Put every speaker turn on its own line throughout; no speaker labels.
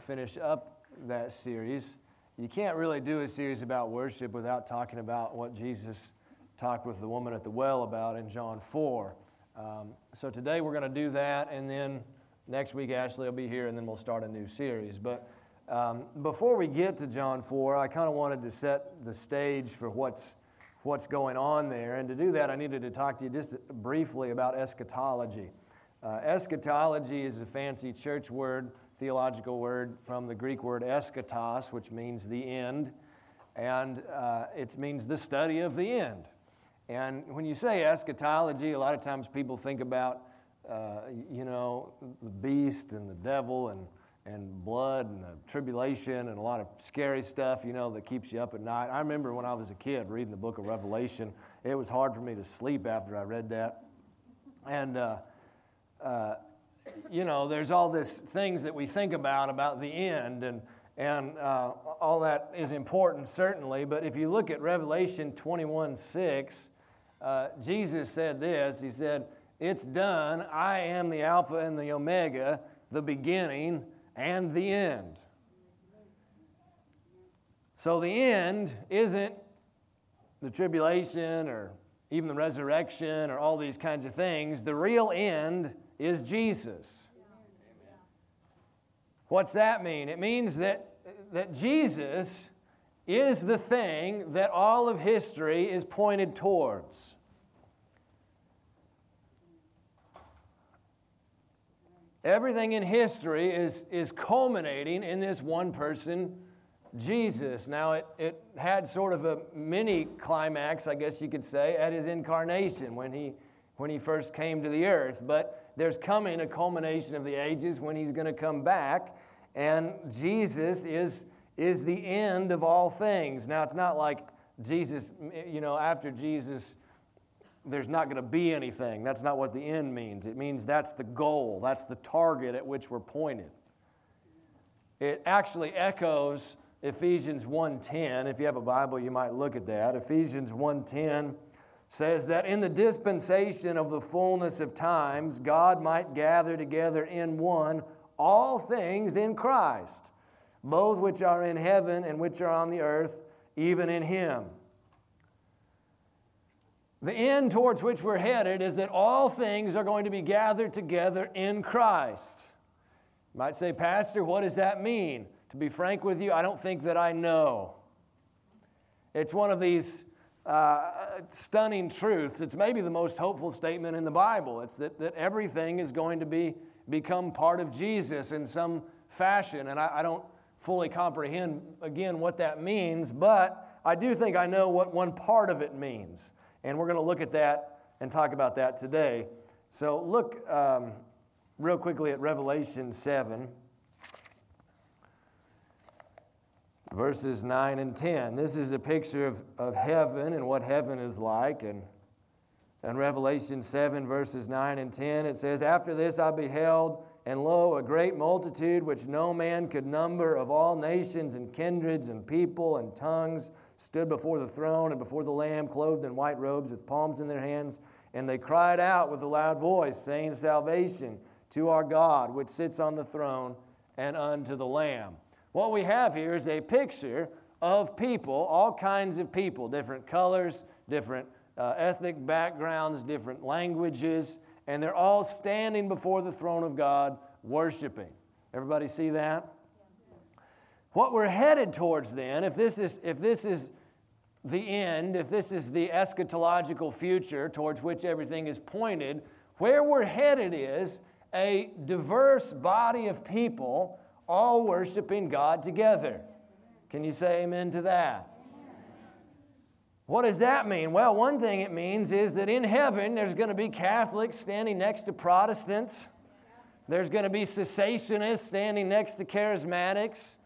finish up that series. You can't really do a series about worship without talking about what Jesus talked with the woman at the well about in John 4. Um, so today we're going to do that, and then next week Ashley will be here, and then we'll start a new series. But um, before we get to John 4, I kind of wanted to set the stage for what's, what's going on there. And to do that, I needed to talk to you just briefly about eschatology. Uh, eschatology is a fancy church word, theological word from the Greek word eschatos, which means the end, and uh, it means the study of the end. And when you say eschatology, a lot of times people think about, uh, you know, the beast and the devil and, and blood and the tribulation and a lot of scary stuff, you know, that keeps you up at night. I remember when I was a kid reading the book of Revelation, it was hard for me to sleep after I read that. And, uh, uh, you know, there's all these things that we think about about the end, and, and uh, all that is important, certainly. But if you look at Revelation 21 6, uh, Jesus said this He said, It's done. I am the Alpha and the Omega, the beginning and the end. So the end isn't the tribulation or even the resurrection or all these kinds of things. The real end is Jesus. What's that mean? It means that, that Jesus is the thing that all of history is pointed towards. Everything in history is, is culminating in this one person, Jesus. Now, it, it had sort of a mini climax, I guess you could say, at his incarnation when he, when he first came to the earth. But there's coming a culmination of the ages when he's going to come back, and Jesus is, is the end of all things. Now, it's not like Jesus, you know, after Jesus, there's not going to be anything. That's not what the end means. It means that's the goal, that's the target at which we're pointed. It actually echoes Ephesians 1:10. If you have a Bible, you might look at that. Ephesians 1:10 says that in the dispensation of the fullness of times, God might gather together in one all things in Christ, both which are in heaven and which are on the earth, even in Him. The end towards which we're headed is that all things are going to be gathered together in Christ. You might say, Pastor, what does that mean? To be frank with you, I don't think that I know. It's one of these uh, stunning truths. It's maybe the most hopeful statement in the Bible. It's that, that everything is going to be, become part of Jesus in some fashion. And I, I don't fully comprehend, again, what that means, but I do think I know what one part of it means. And we're going to look at that and talk about that today. So look um, real quickly at Revelation 7. Verses 9 and 10. This is a picture of, of heaven and what heaven is like. And in Revelation 7, verses 9 and 10, it says, After this I beheld, and lo, a great multitude which no man could number of all nations and kindreds and people and tongues stood before the throne and before the Lamb, clothed in white robes with palms in their hands. And they cried out with a loud voice, saying, Salvation to our God, which sits on the throne, and unto the Lamb. What we have here is a picture of people, all kinds of people, different colors, different uh, ethnic backgrounds, different languages, and they're all standing before the throne of God worshiping. Everybody see that? What we're headed towards then, if this is, if this is the end, if this is the eschatological future towards which everything is pointed, where we're headed is a diverse body of people all worshiping God together. Can you say amen to that? What does that mean? Well, one thing it means is that in heaven there's going to be Catholics standing next to Protestants. There's going to be cessationists standing next to charismatics.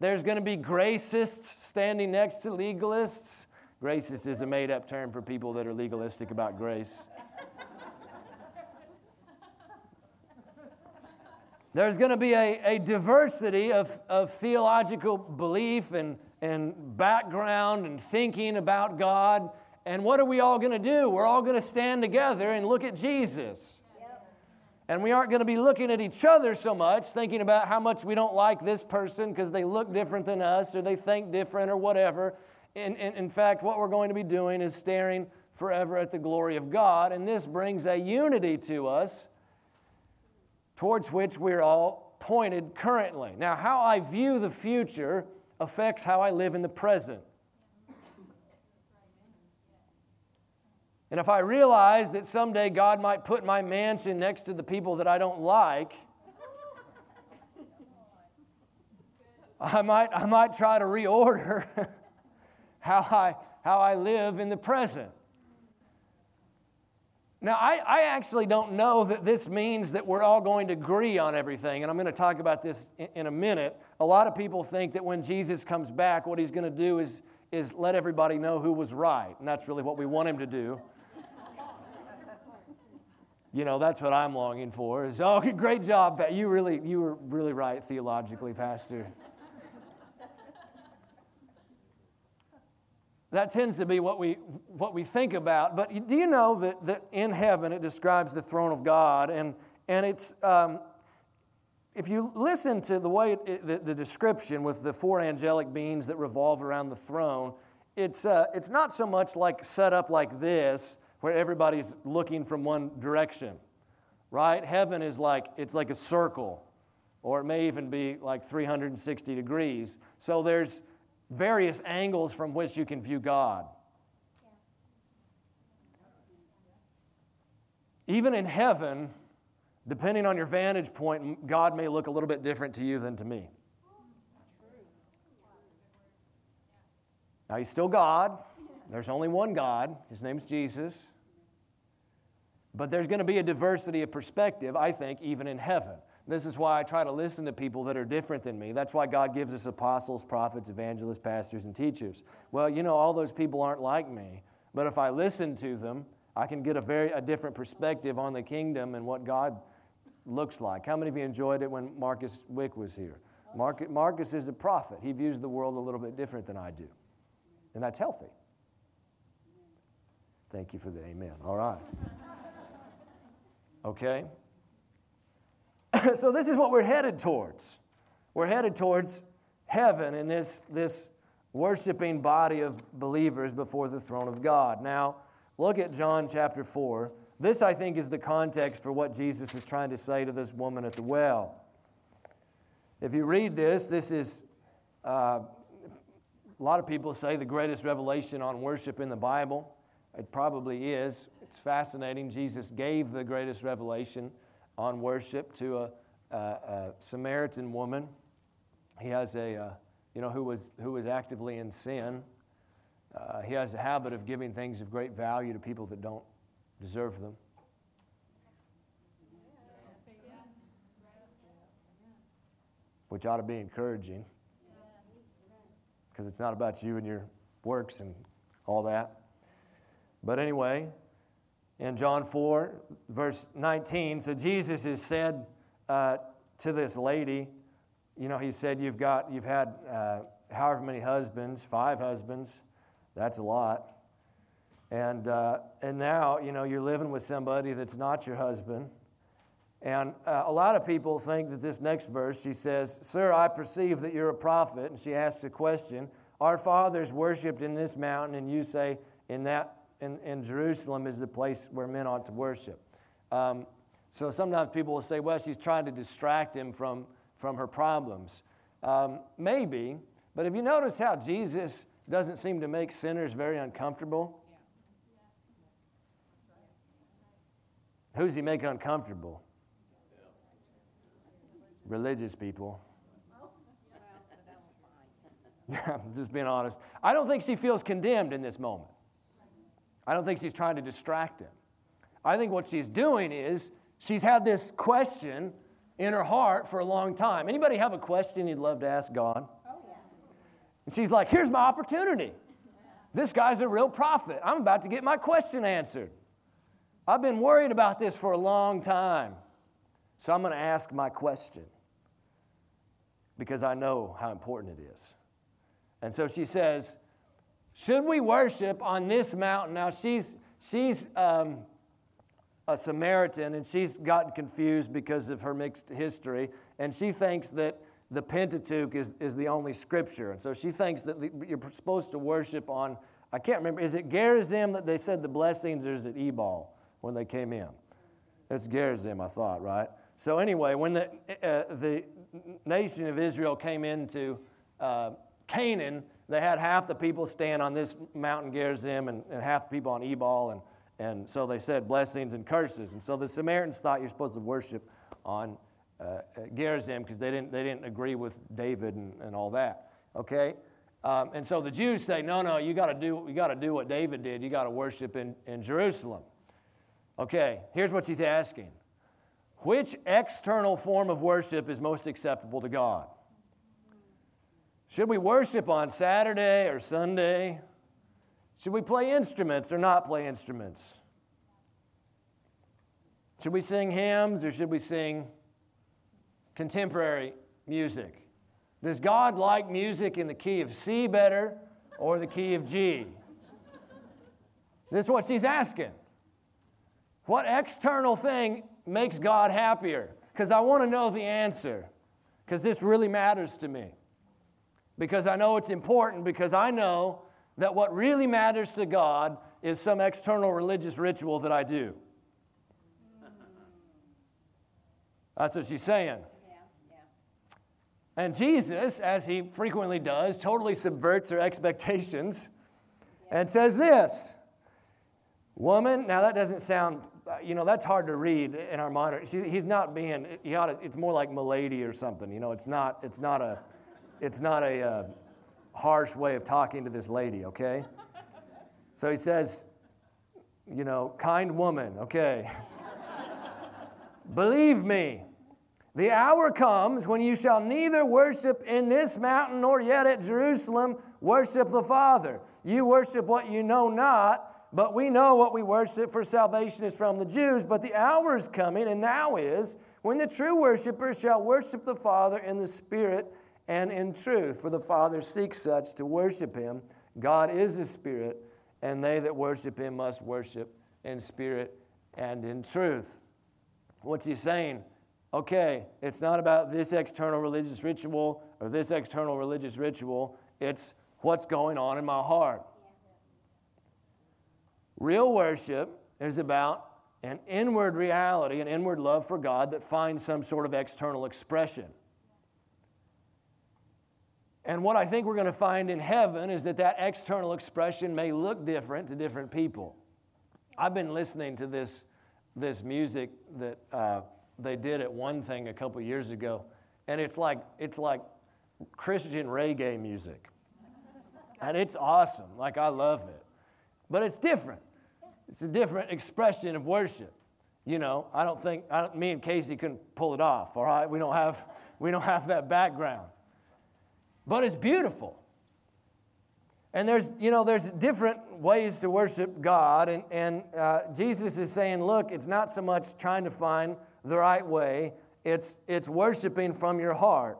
There's going to be gracists standing next to legalists. Gracist is a made up term for people that are legalistic about grace. There's going to be a, a diversity of, of theological belief and, and background and thinking about God. And what are we all going to do? We're all going to stand together and look at Jesus. And we aren't going to be looking at each other so much, thinking about how much we don't like this person because they look different than us or they think different or whatever. In, in, in, fact, what we're going to be doing is staring forever at the glory of God. And this brings a unity to us towards which we're all pointed currently. Now, how I view the future affects how I live in the present. And if I realize that someday God might put my mansion next to the people that I don't like, I might, I might try to reorder how I, how I live in the present. Now, I, I actually don't know that this means that we're all going to agree on everything, and I'm going to talk about this in, in a minute. A lot of people think that when Jesus comes back, what he's going to do is, is let everybody know who was right, and that's really what we want him to do you know, that's what I'm longing for. Is oh, great job, you really, you were really right theologically, Pastor. That tends to be what we what we think about. But do you know that, that in heaven it describes the throne of God, and and it's um, if you listen to the way it, the, the, description with the four angelic beings that revolve around the throne, it's uh, it's not so much like set up like this where everybody's looking from one direction, right? Heaven is like, it's like a circle, or it may even be like 360 degrees. So there's various angles from which you can view God. Even in heaven, depending on your vantage point, God may look a little bit different to you than to me. Now, He's still God. There's only one God. His name's Jesus. But there's going to be a diversity of perspective, I think, even in heaven. This is why I try to listen to people that are different than me. That's why God gives us apostles, prophets, evangelists, pastors, and teachers. Well, you know, all those people aren't like me. But if I listen to them, I can get a very a different perspective on the kingdom and what God looks like. How many of you enjoyed it when Marcus Wick was here? Marcus is a prophet. He views the world a little bit different than I do. And that's healthy. Thank you for the amen. All right. Okay? so, this is what we're headed towards. We're headed towards heaven in this, this worshiping body of believers before the throne of God. Now, look at John chapter 4. This, I think, is the context for what Jesus is trying to say to this woman at the well. If you read this, this is, uh, a lot of people say, the greatest revelation on worship in the Bible. It probably is. It's fascinating. Jesus gave the greatest revelation on worship to a, a, a Samaritan woman. He has a, uh, you know, who was, who was actively in sin. Uh, he has a habit of giving things of great value to people that don't deserve them. Which ought to be encouraging because it's not about you and your works and all that. But anyway, in John 4, verse 19. So Jesus has said uh, to this lady, you know, he said, You've got, you've had uh, however many husbands, five husbands. That's a lot. And, uh, and now, you know, you're living with somebody that's not your husband. And uh, a lot of people think that this next verse, she says, Sir, I perceive that you're a prophet. And she asks a question Our fathers worshiped in this mountain, and you say, In that in, in Jerusalem is the place where men ought to worship. Um, so sometimes people will say, well, she's trying to distract him from, from her problems. Um, maybe, but if you notice how Jesus doesn't seem to make sinners very uncomfortable? Who's he make uncomfortable? Religious people. Yeah, just being honest. I don't think she feels condemned in this moment. I don't think she's trying to distract him. I think what she's doing is she's had this question in her heart for a long time. Anybody have a question you'd love to ask God? Oh, yeah. And she's like, here's my opportunity. This guy's a real prophet. I'm about to get my question answered. I've been worried about this for a long time. So I'm going to ask my question because I know how important it is. And so she says, should we worship on this mountain? Now, she's, she's um, a Samaritan, and she's gotten confused because of her mixed history, and she thinks that the Pentateuch is, is the only scripture. And so she thinks that the, you're supposed to worship on, I can't remember, is it Gerizim that they said the blessings, or is it Ebal when they came in? It's Gerizim, I thought, right? So anyway, when the, uh, the nation of Israel came into uh, Canaan, they had half the people stand on this mountain Gerizim and, and half the people on Ebal. And, and so they said blessings and curses. And so the Samaritans thought you're supposed to worship on uh, Gerizim because they didn't, they didn't agree with David and, and all that. Okay? Um, and so the Jews say, no, no, you got to do, you got to do what David did. You got to worship in, in Jerusalem. Okay, here's what she's asking Which external form of worship is most acceptable to God? Should we worship on Saturday or Sunday? Should we play instruments or not play instruments? Should we sing hymns or should we sing contemporary music? Does God like music in the key of C better or the key of G? This is what she's asking. What external thing makes God happier? Because I want to know the answer, because this really matters to me. Because I know it's important, because I know that what really matters to God is some external religious ritual that I do. That's what she's saying. And Jesus, as he frequently does, totally subverts her expectations and says this Woman, now that doesn't sound you know, that's hard to read in our monitor. he's not being, he ought to, it's more like milady or something. You know, it's not, it's not a, it's not a uh, harsh way of talking to this lady, okay? So he says, you know, kind woman, okay. Believe me, the hour comes when you shall neither worship in this mountain nor yet at Jerusalem worship the Father. You worship what you know not but we know what we worship for salvation is from the Jews. But the hour is coming, and now is, when the true worshipers shall worship the Father in the Spirit and in truth. For the Father seeks such to worship him. God is the Spirit, and they that worship him must worship in spirit and in truth. What's he saying? Okay, it's not about this external religious ritual or this external religious ritual, it's what's going on in my heart. Real worship is about an inward reality, an inward love for God that finds some sort of external expression. And what I think we're going to find in heaven is that that external expression may look different to different people. I've been listening to this, this music that uh, they did at one thing a couple years ago, and it's like, it's like Christian reggae music. And it's awesome. Like, I love it. But it's different. It's a different expression of worship. You know, I don't think I don't, me and Casey couldn't pull it off. All right, we don't have we don't have that background, but it's beautiful. And there's you know there's different ways to worship God, and and uh, Jesus is saying, look, it's not so much trying to find the right way. It's it's worshiping from your heart.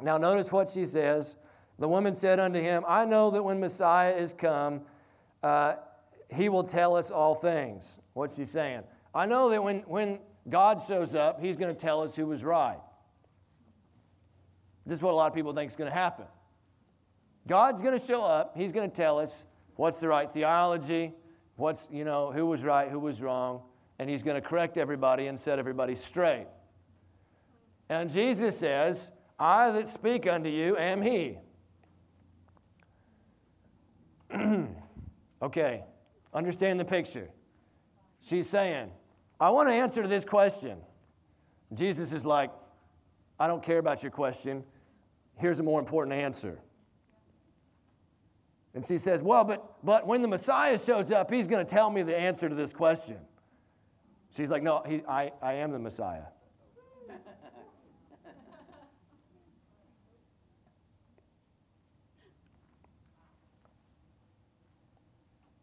Now notice what she says. The woman said unto him, I know that when Messiah is come. Uh, he will tell us all things. What's she saying? I know that when, when God shows up, he's going to tell us who was right. This is what a lot of people think is going to happen. God's going to show up, he's going to tell us what's the right theology, what's, you know, who was right, who was wrong, and he's going to correct everybody and set everybody straight. And Jesus says, I that speak unto you am he. okay, Understand the picture. She's saying, I want to answer to this question. Jesus is like, I don't care about your question. Here's a more important answer. And she says, Well, but, but when the Messiah shows up, he's going to tell me the answer to this question. She's like, No, he, I, I am the Messiah.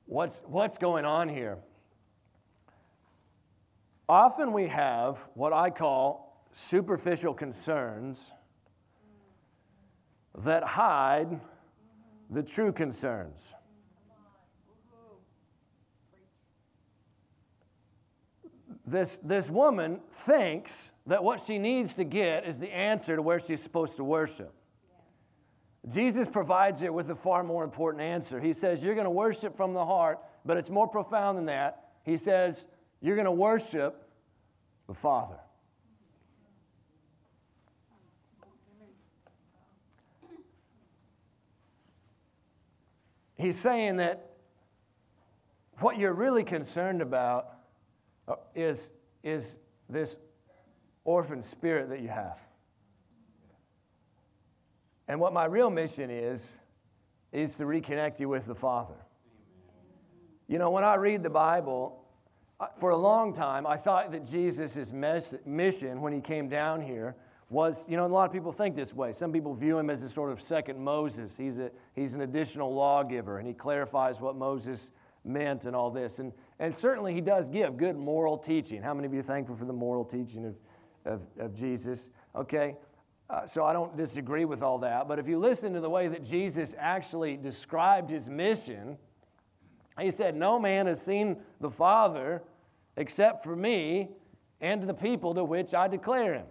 What's, what's going on here? Often we have what I call superficial concerns that hide the true concerns. this, this woman thinks that what she needs to get is the answer to where she's supposed to worship. Jesus provides her with a far more important answer. He says, You're going to worship from the heart, but it's more profound than that. He says, You're going to worship the Father. He's saying that what you're really concerned about uh, is, is this orphan spirit that you have. And what my real mission is, is to reconnect you with the Father. You know, when I read the Bible, for a long time, I thought that Jesus' mission when he came down here was, you know, a lot of people think this way. Some people view him as a sort of second Moses. He's, a, he's an additional lawgiver, and he clarifies what Moses meant and all this. And, and certainly he does give good moral teaching. How many of you are thankful for the moral teaching of, of, of Jesus? Okay, uh, so I don't disagree with all that. But if you listen to the way that Jesus actually described his mission, he said, No man has seen the Father except for me and the people to which I declare him.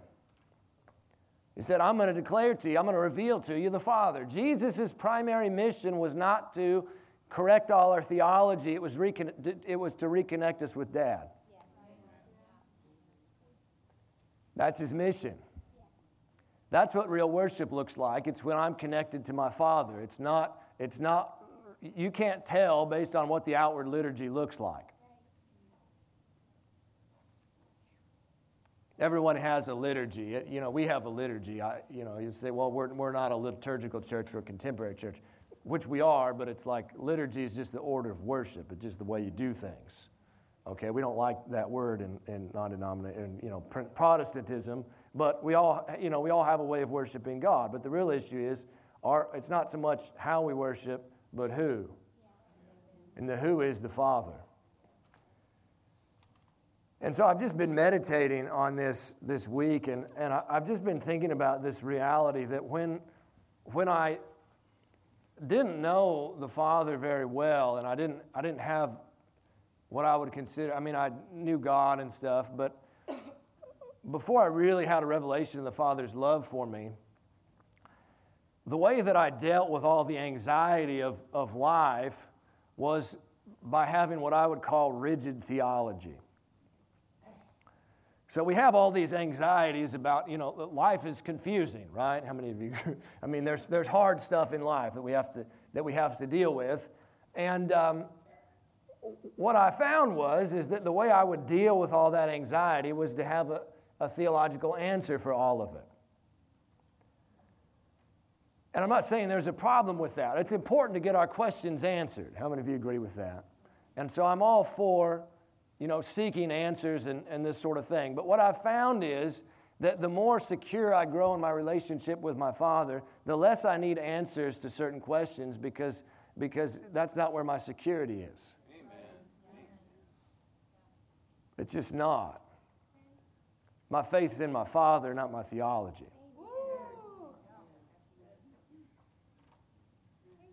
He said, I'm going to declare to you, I'm going to reveal to you the Father. Jesus' primary mission was not to correct all our theology, it was, recon- it was to reconnect us with Dad. That's his mission. That's what real worship looks like. It's when I'm connected to my Father. It's not, it's not, you can't tell based on what the outward liturgy looks like. Everyone has a liturgy. You know, we have a liturgy. I, you know, you say, well, we're, we're not a liturgical church, we're a contemporary church, which we are, but it's like liturgy is just the order of worship. It's just the way you do things. Okay, we don't like that word in, in non-denominational, you know, Protestantism, but we all, you know, we all have a way of worshiping God. But the real issue is, our, it's not so much how we worship, but who. And the who is the Father. And so I've just been meditating on this this week, and, and I've just been thinking about this reality that when, when I didn't know the Father very well, and I didn't, I didn't have what I would consider, I mean, I knew God and stuff, but before I really had a revelation of the Father's love for me, the way that I dealt with all the anxiety of, of life was by having what I would call rigid theology. So we have all these anxieties about, you know, life is confusing, right? How many of you? I mean, there's, there's hard stuff in life that we have to, that we have to deal with. And um, what I found was is that the way I would deal with all that anxiety was to have a, a theological answer for all of it. And I'm not saying there's a problem with that. It's important to get our questions answered. How many of you agree with that? And so I'm all for you know, seeking answers and, and this sort of thing. But what I've found is that the more secure I grow in my relationship with my Father, the less I need answers to certain questions because, because that's not where my security is. Amen. It's just not. My faith is in my Father, not my theology.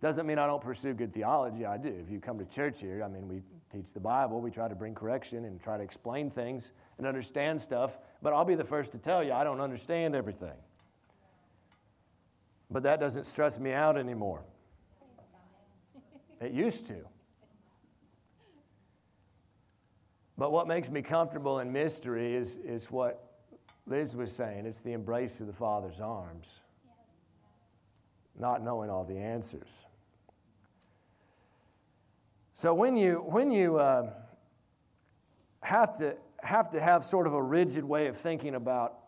Doesn't mean I don't pursue good theology. I do. If you come to church here, I mean, we teach the Bible, we try to bring correction and try to explain things and understand stuff. But I'll be the first to tell you, I don't understand everything. But that doesn't stress me out anymore. It used to. But what makes me comfortable in mystery is, is what Liz was saying it's the embrace of the Father's arms, not knowing all the answers. So when you, when you uh, have, to, have to have sort of a rigid way of thinking about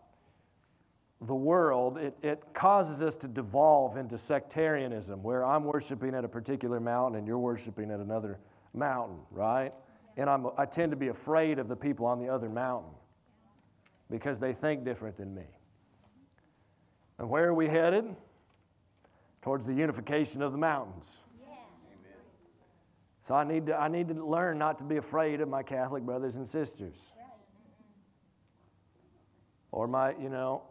the world, it, it causes us to devolve into sectarianism, where I'm worshiping at a particular mountain and you're worshiping at another mountain, right? And I'm, I tend to be afraid of the people on the other mountain because they think different than me. And where are we headed? Towards the unification of the mountains. So I need, to, I need to learn not to be afraid of my Catholic brothers and sisters. Or my, you know,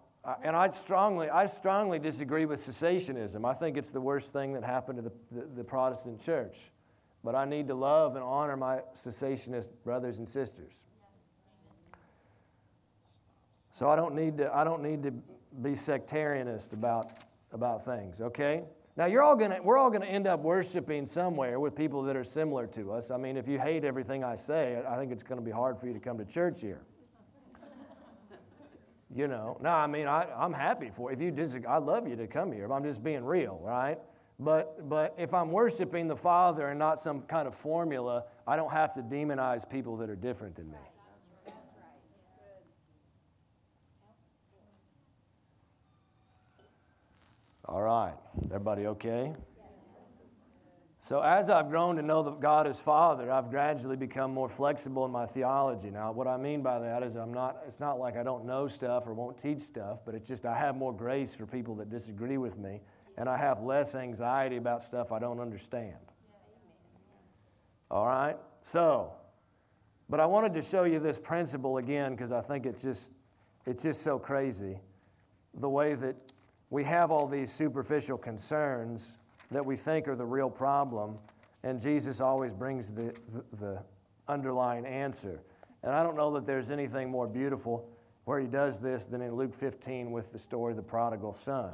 and I strongly, I strongly disagree with cessationism. I think it's the worst thing that happened to the, the, the Protestant church. But I need to love and honor my cessationist brothers and sisters. So I don't need to, I don't need to be sectarianist about, about things, okay? Now you're all gonna, we're all gonna end up worshiping somewhere with people that are similar to us. I mean, if you hate everything I say, I think it's gonna be hard for you to come to church here. you know, no, I mean, I, I'm happy for if you just, I love you to come here. I'm just being real, right? But, but if I'm worshiping the Father and not some kind of formula, I don't have to demonize people that are different than me. All right. Everybody okay? So, as I've grown to know that God is Father, I've gradually become more flexible in my theology. Now, what I mean by that is I'm not, it's not like I don't know stuff or won't teach stuff, but it's just I have more grace for people that disagree with me, and I have less anxiety about stuff I don't understand. All right? So, but I wanted to show you this principle again because I think it's just, it's just so crazy the way that we have all these superficial concerns that we think are the real problem, and Jesus always brings the, the, the, underlying answer. And I don't know that there's anything more beautiful where he does this than in Luke 15 with the story of the prodigal son.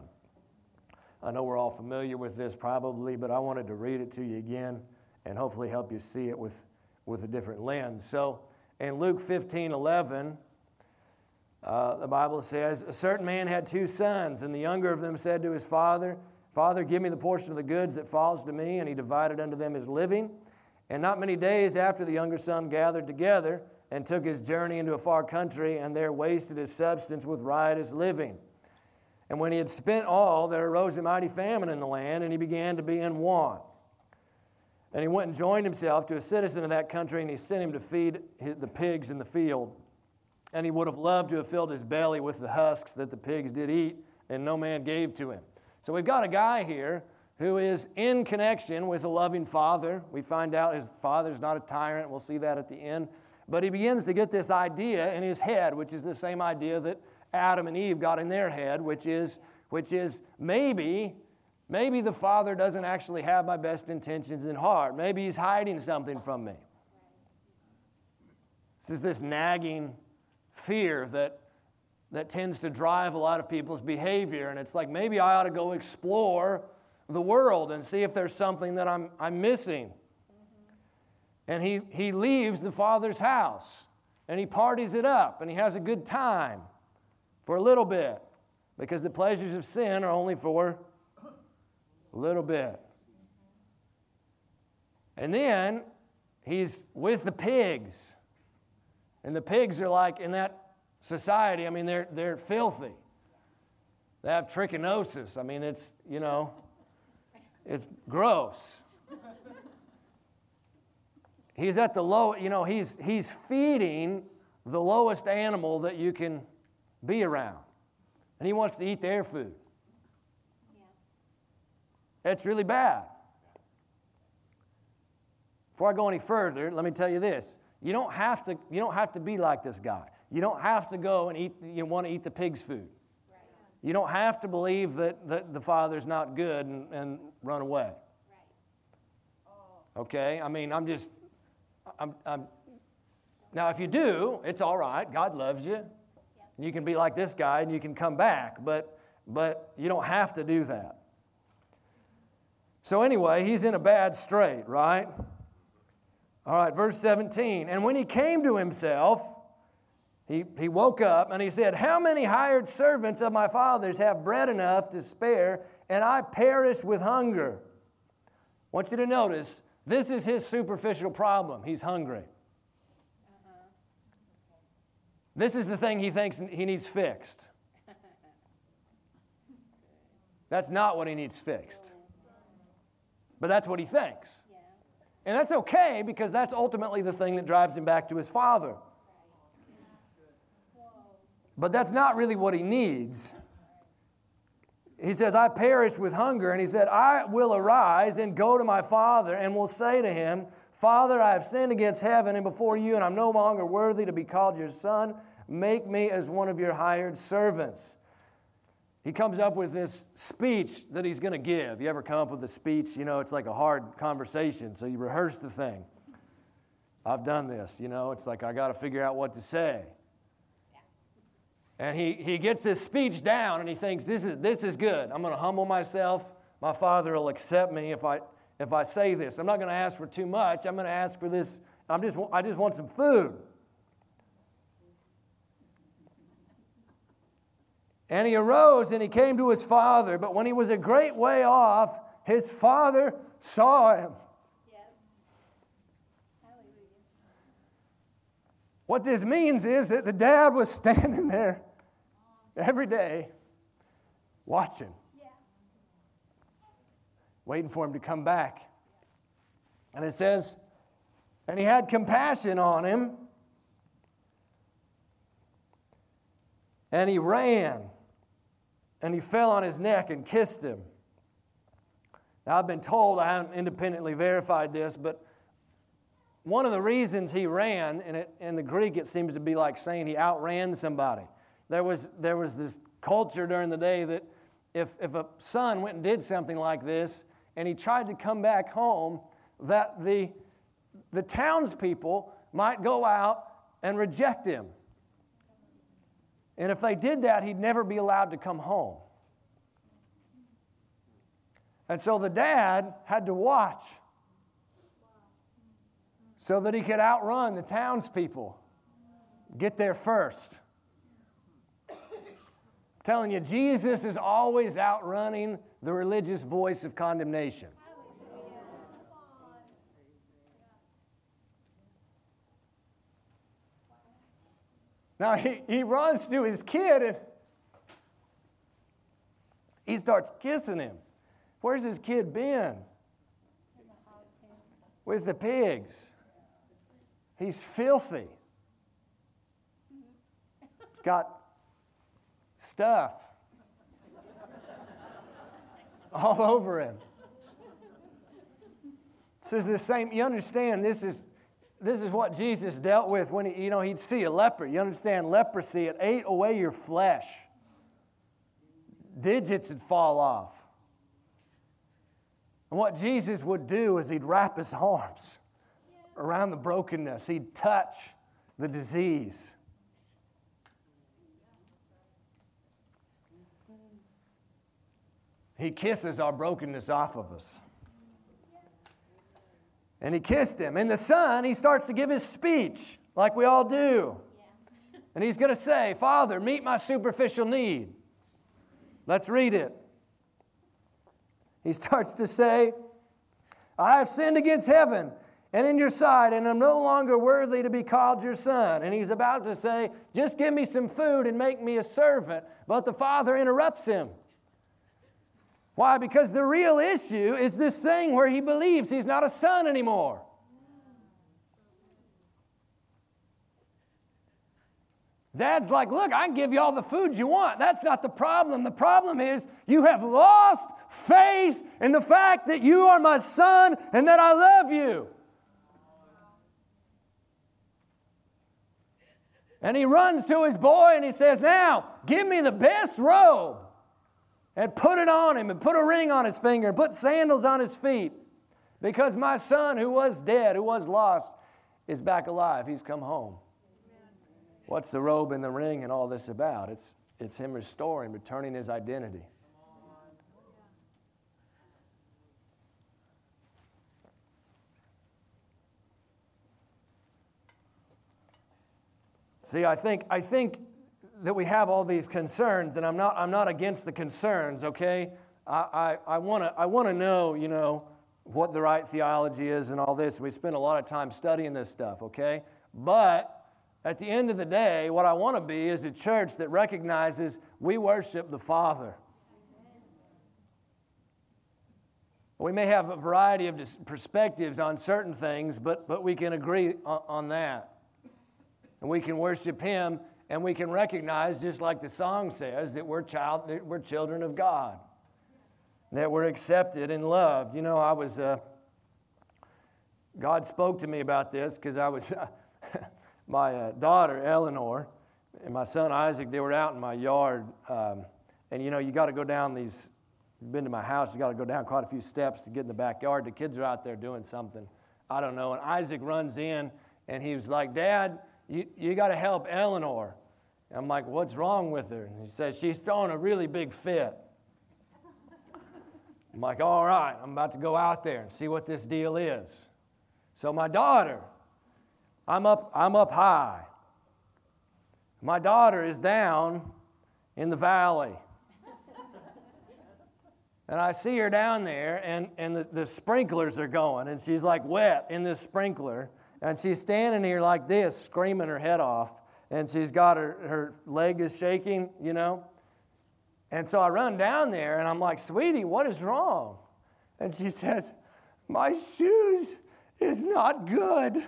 I know we're all familiar with this probably, but I wanted to read it to you again and hopefully help you see it with, with a different lens. So in Luke 15 11, uh, the Bible says, A certain man had two sons, and the younger of them said to his father, Father, give me the portion of the goods that falls to me. And he divided unto them his living. And not many days after the younger son gathered together and took his journey into a far country, and there wasted his substance with riotous living. And when he had spent all, there arose a mighty famine in the land, and he began to be in want. And he went and joined himself to a citizen of that country, and he sent him to feed the pigs in the field. And he would have loved to have filled his belly with the husks that the pigs did eat, and no man gave to him. So we've got a guy here who is in connection with a loving father. We find out his father's not a tyrant. We'll see that at the end. But he begins to get this idea in his head, which is the same idea that Adam and Eve got in their head, which is, which is maybe, maybe the father doesn't actually have my best intentions in heart. Maybe he's hiding something from me. This is this nagging fear that, that tends to drive a lot of people's behavior. And it's like maybe I ought to go explore the world and see if there's something that I'm, I'm missing. Mm-hmm. And he, he leaves the father's house and he parties it up and he has a good time for a little bit because the pleasures of sin are only for a little bit. And then he's with the pigs. And the pigs are like in that society, I mean, they're, they're filthy. They have trichinosis. I mean, it's, you know, it's gross. He's at the low, you know, he's, he's feeding the lowest animal that you can be around. And he wants to eat their food. Yeah. That's really bad. Before I go any further, let me tell you this. You don't have to, you don't have to be like this guy. You don't have to go and eat, you want to eat the pig's food. Right. You don't have to believe that, that the father's not good and, and run away. Right. Oh. Okay? I mean, I'm just, I'm, I'm, now if you do, it's all right. God loves you. You can be like this guy and you can come back, but, but you don't have to do that. So, anyway, he's in a bad strait, right? All right, verse 17. And when he came to himself, he, he woke up and he said, How many hired servants of my father's have bread enough to spare, and I perish with hunger? I want you to notice this is his superficial problem. He's hungry. This is the thing he thinks he needs fixed. That's not what he needs fixed. But that's what he thinks. And that's okay because that's ultimately the thing that drives him back to his father. But that's not really what he needs. He says, I perish with hunger. And he said, I will arise and go to my father and will say to him, Father, I have sinned against heaven and before you, and I'm no longer worthy to be called your son. Make me as one of your hired servants he comes up with this speech that he's going to give. You ever come up with a speech? You know, it's like a hard conversation, so you rehearse the thing. I've done this, you know, it's like I got to figure out what to say. And he, he gets his speech down and he thinks, this is, this is good. I'm going to humble myself. My father will accept me if I, if I say this. I'm not going to ask for too much. I'm going to ask for this. I'm just, I just want some food. And he arose and he came to his father. But when he was a great way off, his father saw him. What this means is that the dad was standing there every day watching, waiting for him to come back. And it says, and he had compassion on him, and he ran and he fell on his neck and kissed him. Now, I've been told, I haven't independently verified this, but one of the reasons he ran, and it, in the Greek it seems to be like saying he outran somebody. There was, there was this culture during the day that if, if a son went and did something like this and he tried to come back home, that the, the townspeople might go out and reject him. And if they did that, he'd never be allowed to come home. And so the dad had to watch so that he could outrun the townspeople, get there first. I'm telling you, Jesus is always outrunning the religious voice of condemnation. Now he, he runs to his kid and he starts kissing him. Where's his kid been? With the pigs. He's filthy. He's got stuff all over him. This is the same, you understand, this is this is what Jesus dealt with when he, you know, he'd see a leper. You understand leprosy, it ate away your flesh. Digits would fall off. And what Jesus would do is he'd wrap his arms around the brokenness, he'd touch the disease. He kisses our brokenness off of us. And he kissed him. And the son, he starts to give his speech, like we all do. Yeah. And he's going to say, Father, meet my superficial need. Let's read it. He starts to say, I have sinned against heaven and in your sight, and am no longer worthy to be called your son. And he's about to say, Just give me some food and make me a servant. But the father interrupts him. Why? Because the real issue is this thing where he believes he's not a son anymore. Dad's like, Look, I can give you all the food you want. That's not the problem. The problem is you have lost faith in the fact that you are my son and that I love you. And he runs to his boy and he says, Now, give me the best robe and put it on him and put a ring on his finger and put sandals on his feet because my son who was dead, who was lost, is back alive. He's come home. What's the robe and the ring and all this about? It's, it's him restoring, returning his identity. See, I think, I think that we have all these concerns, and I'm not, I'm not against the concerns, okay? I, I, I want to know, you know, what the right theology is and all this. We spend a lot of time studying this stuff, okay? But at the end of the day, what I want to be is a church that recognizes we worship the Father. We may have a variety of perspectives on certain things, but, but we can agree on, on that. And we can worship Him and we can recognize, just like the song says, that we're, child, that we're children of God, that we're accepted and loved. You know, I was, uh, God spoke to me about this because I was, my uh, daughter, Eleanor, and my son Isaac, they were out in my yard. Um, and you know, you got to go down these, been to my house, you got to go down quite a few steps to get in the backyard. The kids are out there doing something. I don't know. And Isaac runs in and he was like, Dad, you, you got to help Eleanor. I'm like, What's wrong with her? And he says, She's throwing a really big fit. I'm like, All right, I'm about to go out there and see what this deal is. So, my daughter, I'm up, I'm up high. My daughter is down in the valley. And I see her down there, and, and the, the sprinklers are going, and she's like wet in this sprinkler. And she's standing here like this, screaming her head off. And she's got her, her leg is shaking, you know. And so I run down there, and I'm like, sweetie, what is wrong? And she says, my shoes is not good.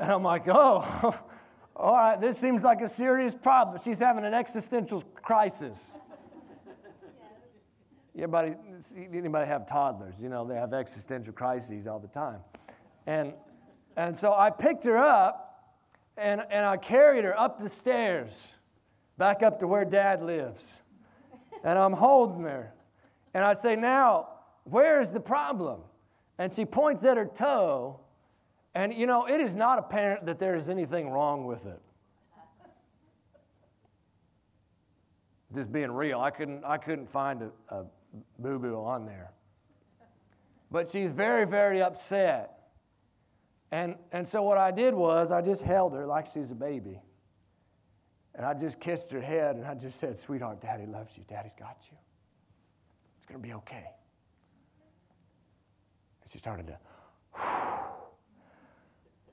and I'm like, oh, all right, this seems like a serious problem. She's having an existential crisis. Anybody, anybody have toddlers? You know, they have existential crises all the time. And, and so I picked her up and, and I carried her up the stairs, back up to where dad lives. And I'm holding her. And I say, Now, where's the problem? And she points at her toe. And you know, it is not apparent that there is anything wrong with it. Just being real, I couldn't, I couldn't find a, a boo boo on there. But she's very, very upset. And, and so what I did was I just held her like she's a baby. And I just kissed her head and I just said, Sweetheart, Daddy loves you. Daddy's got you. It's going to be okay. And she started to.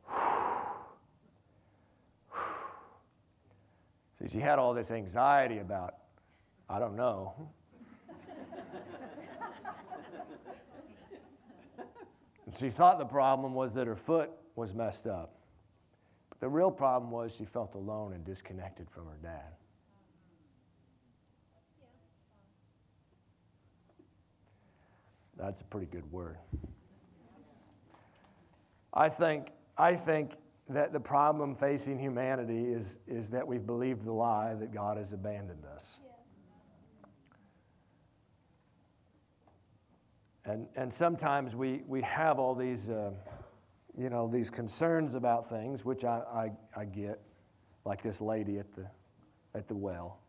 See, she had all this anxiety about, I don't know, She thought the problem was that her foot was messed up. But the real problem was she felt alone and disconnected from her dad. That's a pretty good word. I think, I think that the problem facing humanity is, is that we've believed the lie that God has abandoned us. And, and sometimes we, we have all these, uh, you know, these concerns about things, which I, I, I get, like this lady at the, at the well.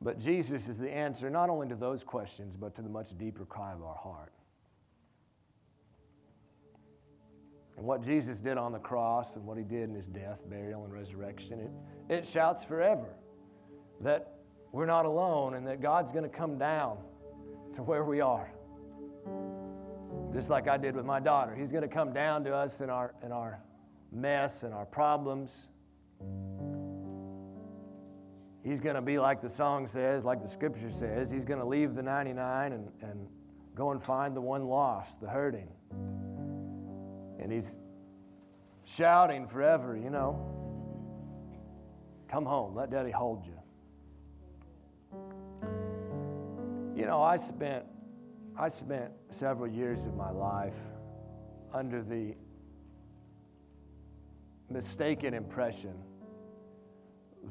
But Jesus is the answer not only to those questions, but to the much deeper cry of our heart. And what Jesus did on the cross and what he did in his death, burial, and resurrection, it, it shouts forever that we're not alone and that God's going to come down to where we are just like I did with my daughter. He's going to come down to us in our, in our mess and our problems. He's going to be like the song says, like the scripture says. He's going to leave the 99 and, and go and find the one lost, the hurting. And he's shouting forever, you know, come home, let daddy hold you. You know, I spent I spent several years of my life under the mistaken impression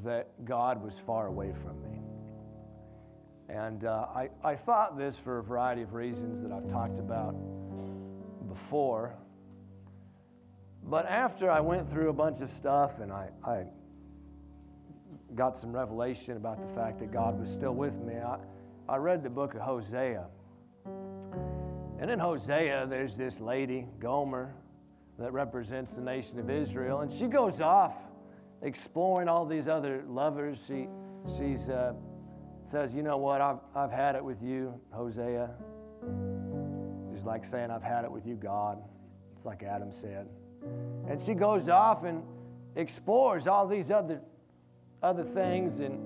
that God was far away from me. And uh, I, I thought this for a variety of reasons that I've talked about before. But after I went through a bunch of stuff and I, I got some revelation about the fact that God was still with me, I, I read the book of Hosea. And in Hosea, there's this lady, Gomer, that represents the nation of Israel, and she goes off exploring all these other lovers. She she's, uh, says, You know what? I've, I've had it with you, Hosea. She's like saying, I've had it with you, God. It's like Adam said. And she goes off and explores all these other, other things and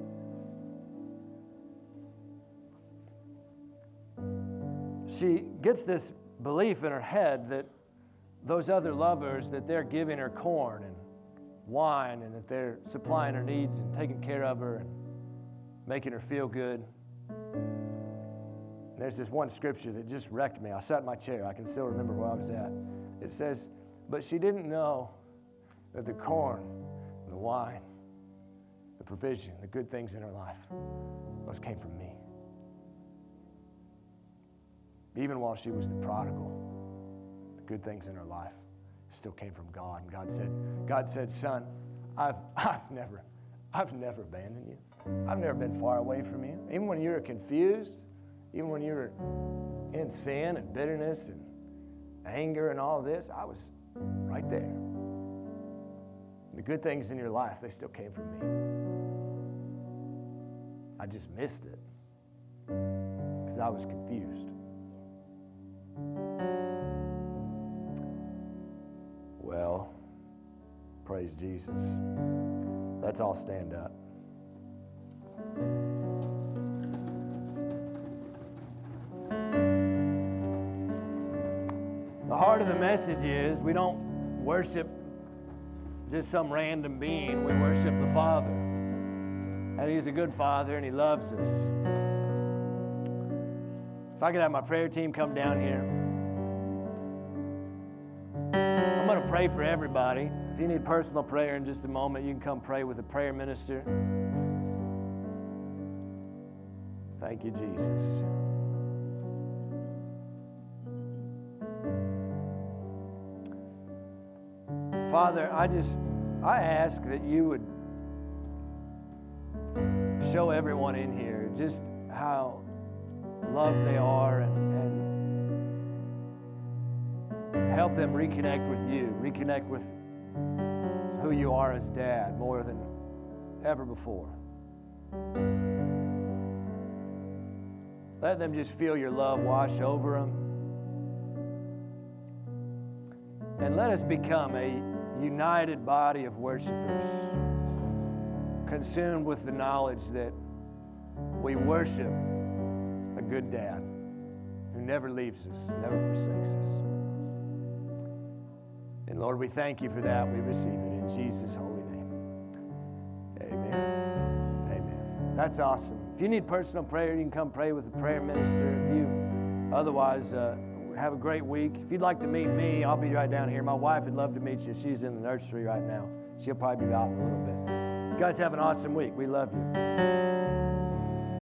she gets this belief in her head that those other lovers that they're giving her corn and wine and that they're supplying her needs and taking care of her and making her feel good. And there's this one scripture that just wrecked me. I sat in my chair. I can still remember where I was at. It says, But she didn't know that the corn, the wine, the provision, the good things in her life, those came from me even while she was the prodigal, the good things in her life still came from God. And God said, God said, son, I've, I've never, I've never abandoned you. I've never been far away from you. Even when you were confused, even when you were in sin and bitterness and anger and all this, I was right there. The good things in your life, they still came from me. I just missed it because I was confused. Well, praise Jesus. Let's all stand up. The heart of the message is we don't worship just some random being, we worship the Father. And He's a good Father and He loves us. If I could have my prayer team come down here, I'm going to pray for everybody. If you need personal prayer in just a moment, you can come pray with a prayer minister. Thank you, Jesus. Father, I just, I ask that you would show everyone in here just how loved they are and, and help them reconnect with you, reconnect with who you are as dad more than ever before. Let them just feel your love wash over them. And let us become a united body of worshipers, consumed with the knowledge that we worship good dad who never leaves us, never forsakes us. And Lord, we thank you for that. We receive it in Jesus' holy name. Amen. Amen. That's awesome. If you need personal prayer, you can come pray with the prayer minister. If you otherwise, uh, have a great week. If you'd like to meet me, I'll be right down here. My wife would love to meet you. She's in the nursery right now. She'll probably be out in a little bit. You guys have an awesome week. We love you.